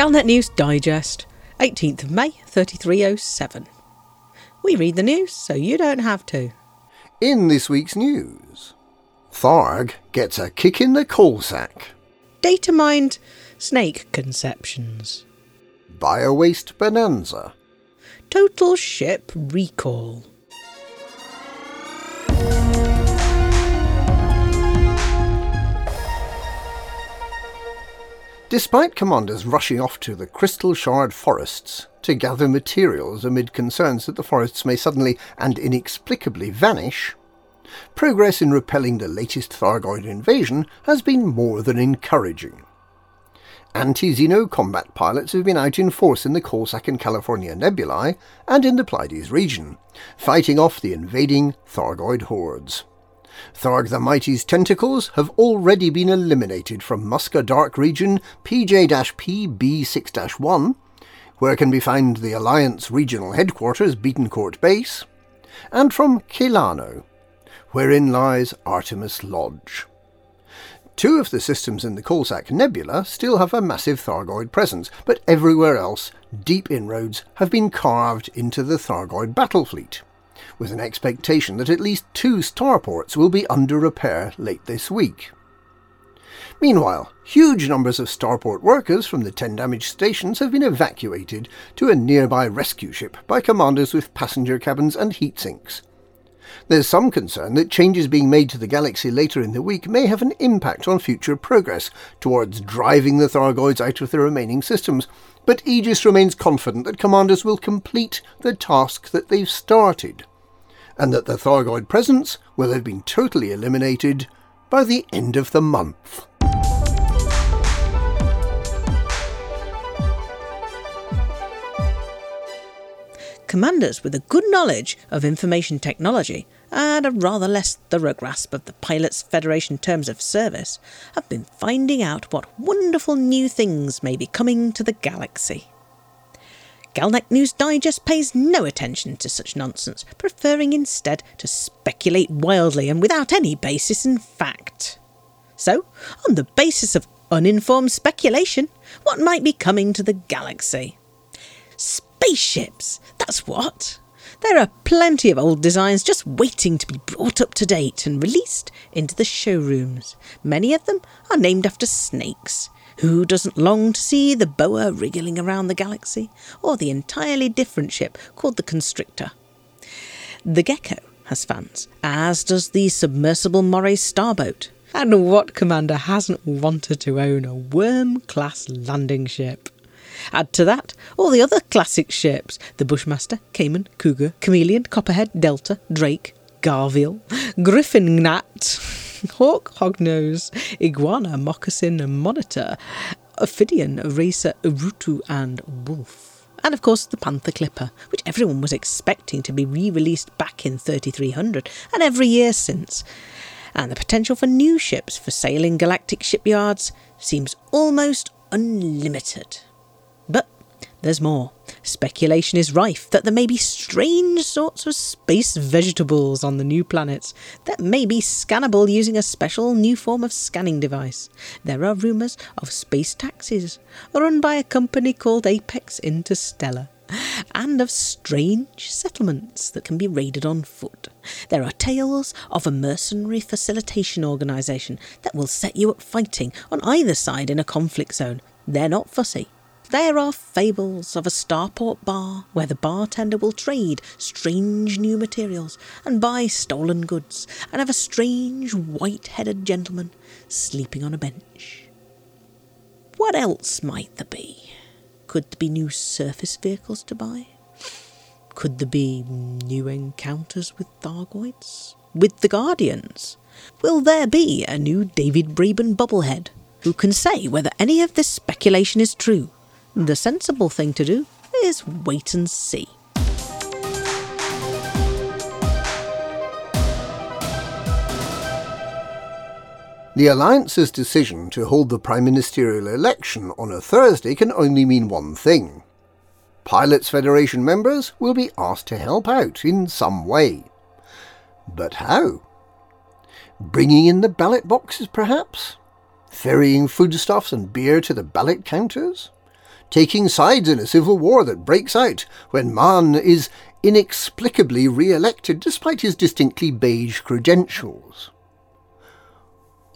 Galnet News Digest, 18th of May 3307. We read the news so you don't have to. In this week's news, Tharg gets a kick in the coal sack. Data mined snake conceptions. Biowaste bonanza. Total ship recall. Despite commanders rushing off to the Crystal Shard forests to gather materials amid concerns that the forests may suddenly and inexplicably vanish, progress in repelling the latest Thargoid invasion has been more than encouraging. Anti-Xeno combat pilots have been out in force in the Coalsack and California nebulae and in the Pleiades region, fighting off the invading Thargoid hordes. Tharg the Mighty's tentacles have already been eliminated from Musca Dark region PJ-P B6-1, where can be found the Alliance regional headquarters Beatoncourt Base, and from Celaeno, wherein lies Artemis Lodge. Two of the systems in the Coalsack Nebula still have a massive Thargoid presence, but everywhere else, deep inroads have been carved into the Thargoid battle fleet with an expectation that at least two starports will be under repair late this week. Meanwhile, huge numbers of starport workers from the 10 damaged stations have been evacuated to a nearby rescue ship by commanders with passenger cabins and heat sinks. There's some concern that changes being made to the galaxy later in the week may have an impact on future progress towards driving the Thargoids out of the remaining systems, but Aegis remains confident that commanders will complete the task that they've started and that the Thargoid presence will have been totally eliminated by the end of the month. Commanders with a good knowledge of information technology and a rather less thorough grasp of the Pilots Federation terms of service have been finding out what wonderful new things may be coming to the galaxy. Galnet News Digest pays no attention to such nonsense, preferring instead to speculate wildly and without any basis in fact. So, on the basis of uninformed speculation, what might be coming to the galaxy? Spaceships! That's what! There are plenty of old designs just waiting to be brought up to date and released into the showrooms. Many of them are named after snakes, who doesn't long to see the boa wriggling around the galaxy, or the entirely different ship called the Constrictor? The Gecko has fans, as does the submersible Moray starboat. And what commander hasn't wanted to own a worm class landing ship? Add to that all the other classic ships the Bushmaster, Cayman, Cougar, Chameleon, Copperhead, Delta, Drake, Gavial, Griffin Gnat. hawk, hognose, iguana, moccasin, monitor, ophidian, racer, urutu, and wolf. And of course, the Panther Clipper, which everyone was expecting to be re released back in 3300 and every year since. And the potential for new ships for sailing galactic shipyards seems almost unlimited. There's more. Speculation is rife that there may be strange sorts of space vegetables on the new planets that may be scannable using a special new form of scanning device. There are rumours of space taxis run by a company called Apex Interstellar. And of strange settlements that can be raided on foot. There are tales of a mercenary facilitation organisation that will set you up fighting on either side in a conflict zone. They're not fussy, there are fables of a starport bar where the bartender will trade strange new materials and buy stolen goods, and of a strange white headed gentleman sleeping on a bench. What else might there be? Could there be new surface vehicles to buy? Could there be new encounters with Thargoids? With the Guardians? Will there be a new David Braben bubblehead? Who can say whether any of this speculation is true? The sensible thing to do is wait and see. The Alliance's decision to hold the Prime Ministerial election on a Thursday can only mean one thing. Pilots Federation members will be asked to help out in some way. But how? Bringing in the ballot boxes, perhaps? Ferrying foodstuffs and beer to the ballot counters? Taking sides in a civil war that breaks out when Mahon is inexplicably re-elected despite his distinctly beige credentials.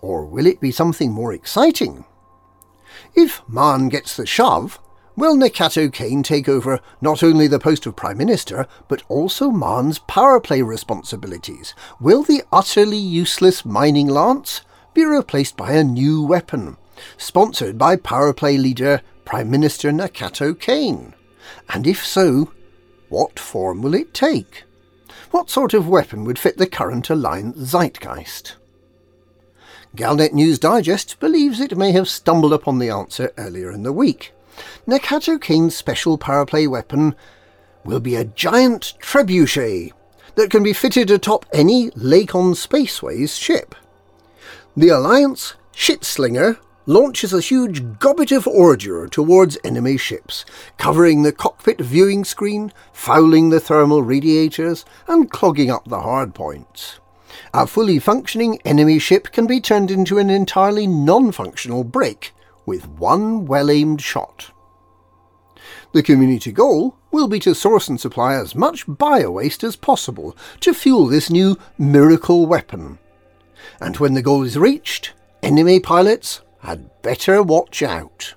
Or will it be something more exciting? If Mahon gets the shove, will Nakato Kaine take over not only the post of Prime Minister, but also Mahon's power play responsibilities? Will the utterly useless mining lance be replaced by a new weapon, sponsored by power play leader Prime Minister Nakato Kaine? And if so, what form will it take? What sort of weapon would fit the current Alliance zeitgeist? Galnet News Digest believes it may have stumbled upon the answer earlier in the week. Nakato Kaine's special power play weapon will be a giant trebuchet that can be fitted atop any Lakon Spaceways ship. The Alliance Shitslinger launches a huge gobbet of ordure towards enemy ships, covering the cockpit viewing screen, fouling the thermal radiators, and clogging up the hardpoints. A fully functioning enemy ship can be turned into an entirely non-functional brick with one well-aimed shot. The community goal will be to source and supply as much bio-waste as possible to fuel this new miracle weapon. And when the goal is reached, enemy pilots had better watch out.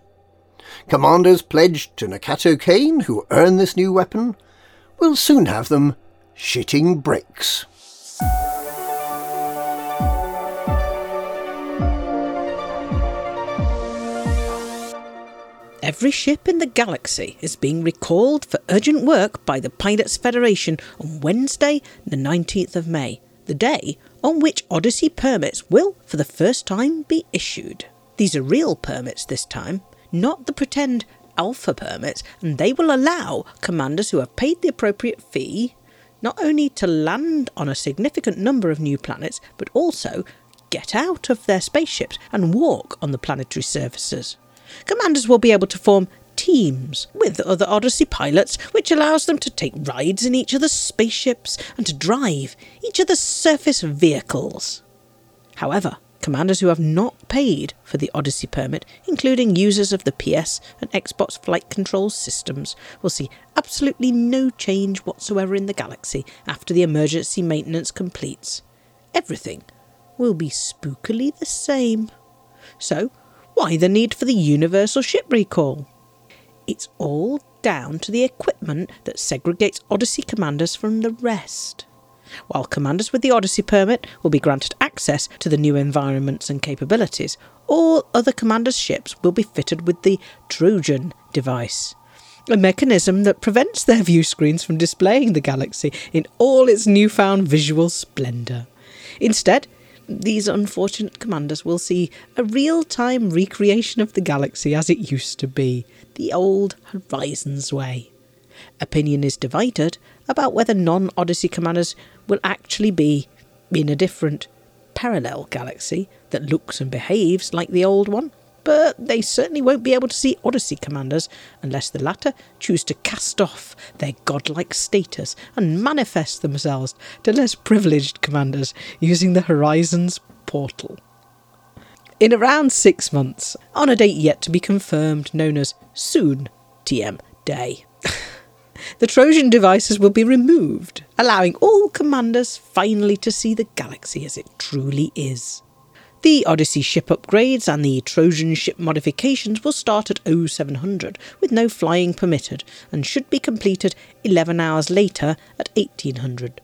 Commanders pledged to Nakato Kaine who earn this new weapon will soon have them shitting bricks. Every ship in the galaxy is being recalled for urgent work by the Pilots Federation on Wednesday, the 19th of May, the day on which Odyssey permits will, for the first time, be issued. These are real permits this time, not the pretend alpha permits, and they will allow commanders who have paid the appropriate fee not only to land on a significant number of new planets, but also get out of their spaceships and walk on the planetary surfaces. Commanders will be able to form teams with other Odyssey pilots, which allows them to take rides in each other's spaceships and to drive each other's surface vehicles. However, commanders who have not paid for the Odyssey permit, including users of the PS and Xbox flight control systems, will see absolutely no change whatsoever in the galaxy after the emergency maintenance completes. Everything will be spookily the same. So, why the need for the universal ship recall? It's all down to the equipment that segregates Odyssey commanders from the rest while commanders with the Odyssey permit will be granted access to the new environments and capabilities. All other commanders' ships will be fitted with the Trojan device, a mechanism that prevents their view screens from displaying the galaxy in all its newfound visual splendour. Instead, these unfortunate commanders will see a real time recreation of the galaxy as it used to be, the old Horizons way. Opinion is divided about whether non Odyssey commanders will actually be in a different parallel galaxy that looks and behaves like the old one, but they certainly won't be able to see Odyssey commanders unless the latter choose to cast off their godlike status and manifest themselves to less privileged commanders using the Horizons portal. In around six months, on a date yet to be confirmed known as Soon TM Day. The Trojan devices will be removed, allowing all commanders finally to see the galaxy as it truly is. The Odyssey ship upgrades and the Trojan ship modifications will start at 0700 with no flying permitted and should be completed 11 hours later at 1800.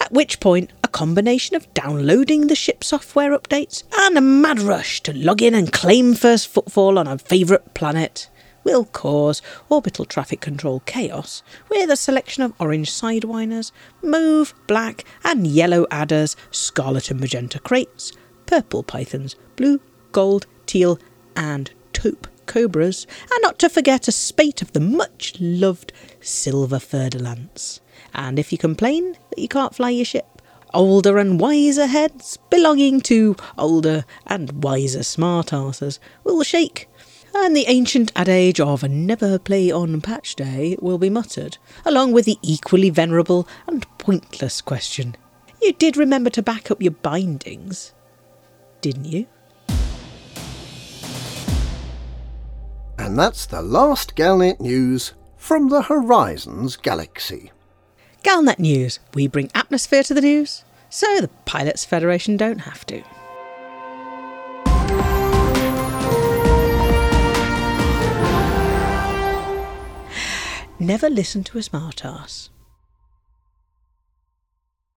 At which point, a combination of downloading the ship software updates and a mad rush to log in and claim first footfall on a favourite planet will cause orbital traffic control chaos with a selection of orange sidewinders, mauve, black, and yellow adders, scarlet and magenta kraits, purple pythons, blue, gold, teal, and taupe cobras, and not to forget a spate of the much loved silver fer-de-lance. And if you complain that you can't fly your ship, older and wiser heads belonging to older and wiser smart smartasses will shake and the ancient adage of never play on patch day will be muttered, along with the equally venerable and pointless question You did remember to back up your bindings, didn't you? And that's the last Galnet news from the Horizons galaxy. Galnet News. We bring atmosphere to the news, so the Pilots Federation don't have to. Never listen to a smartass.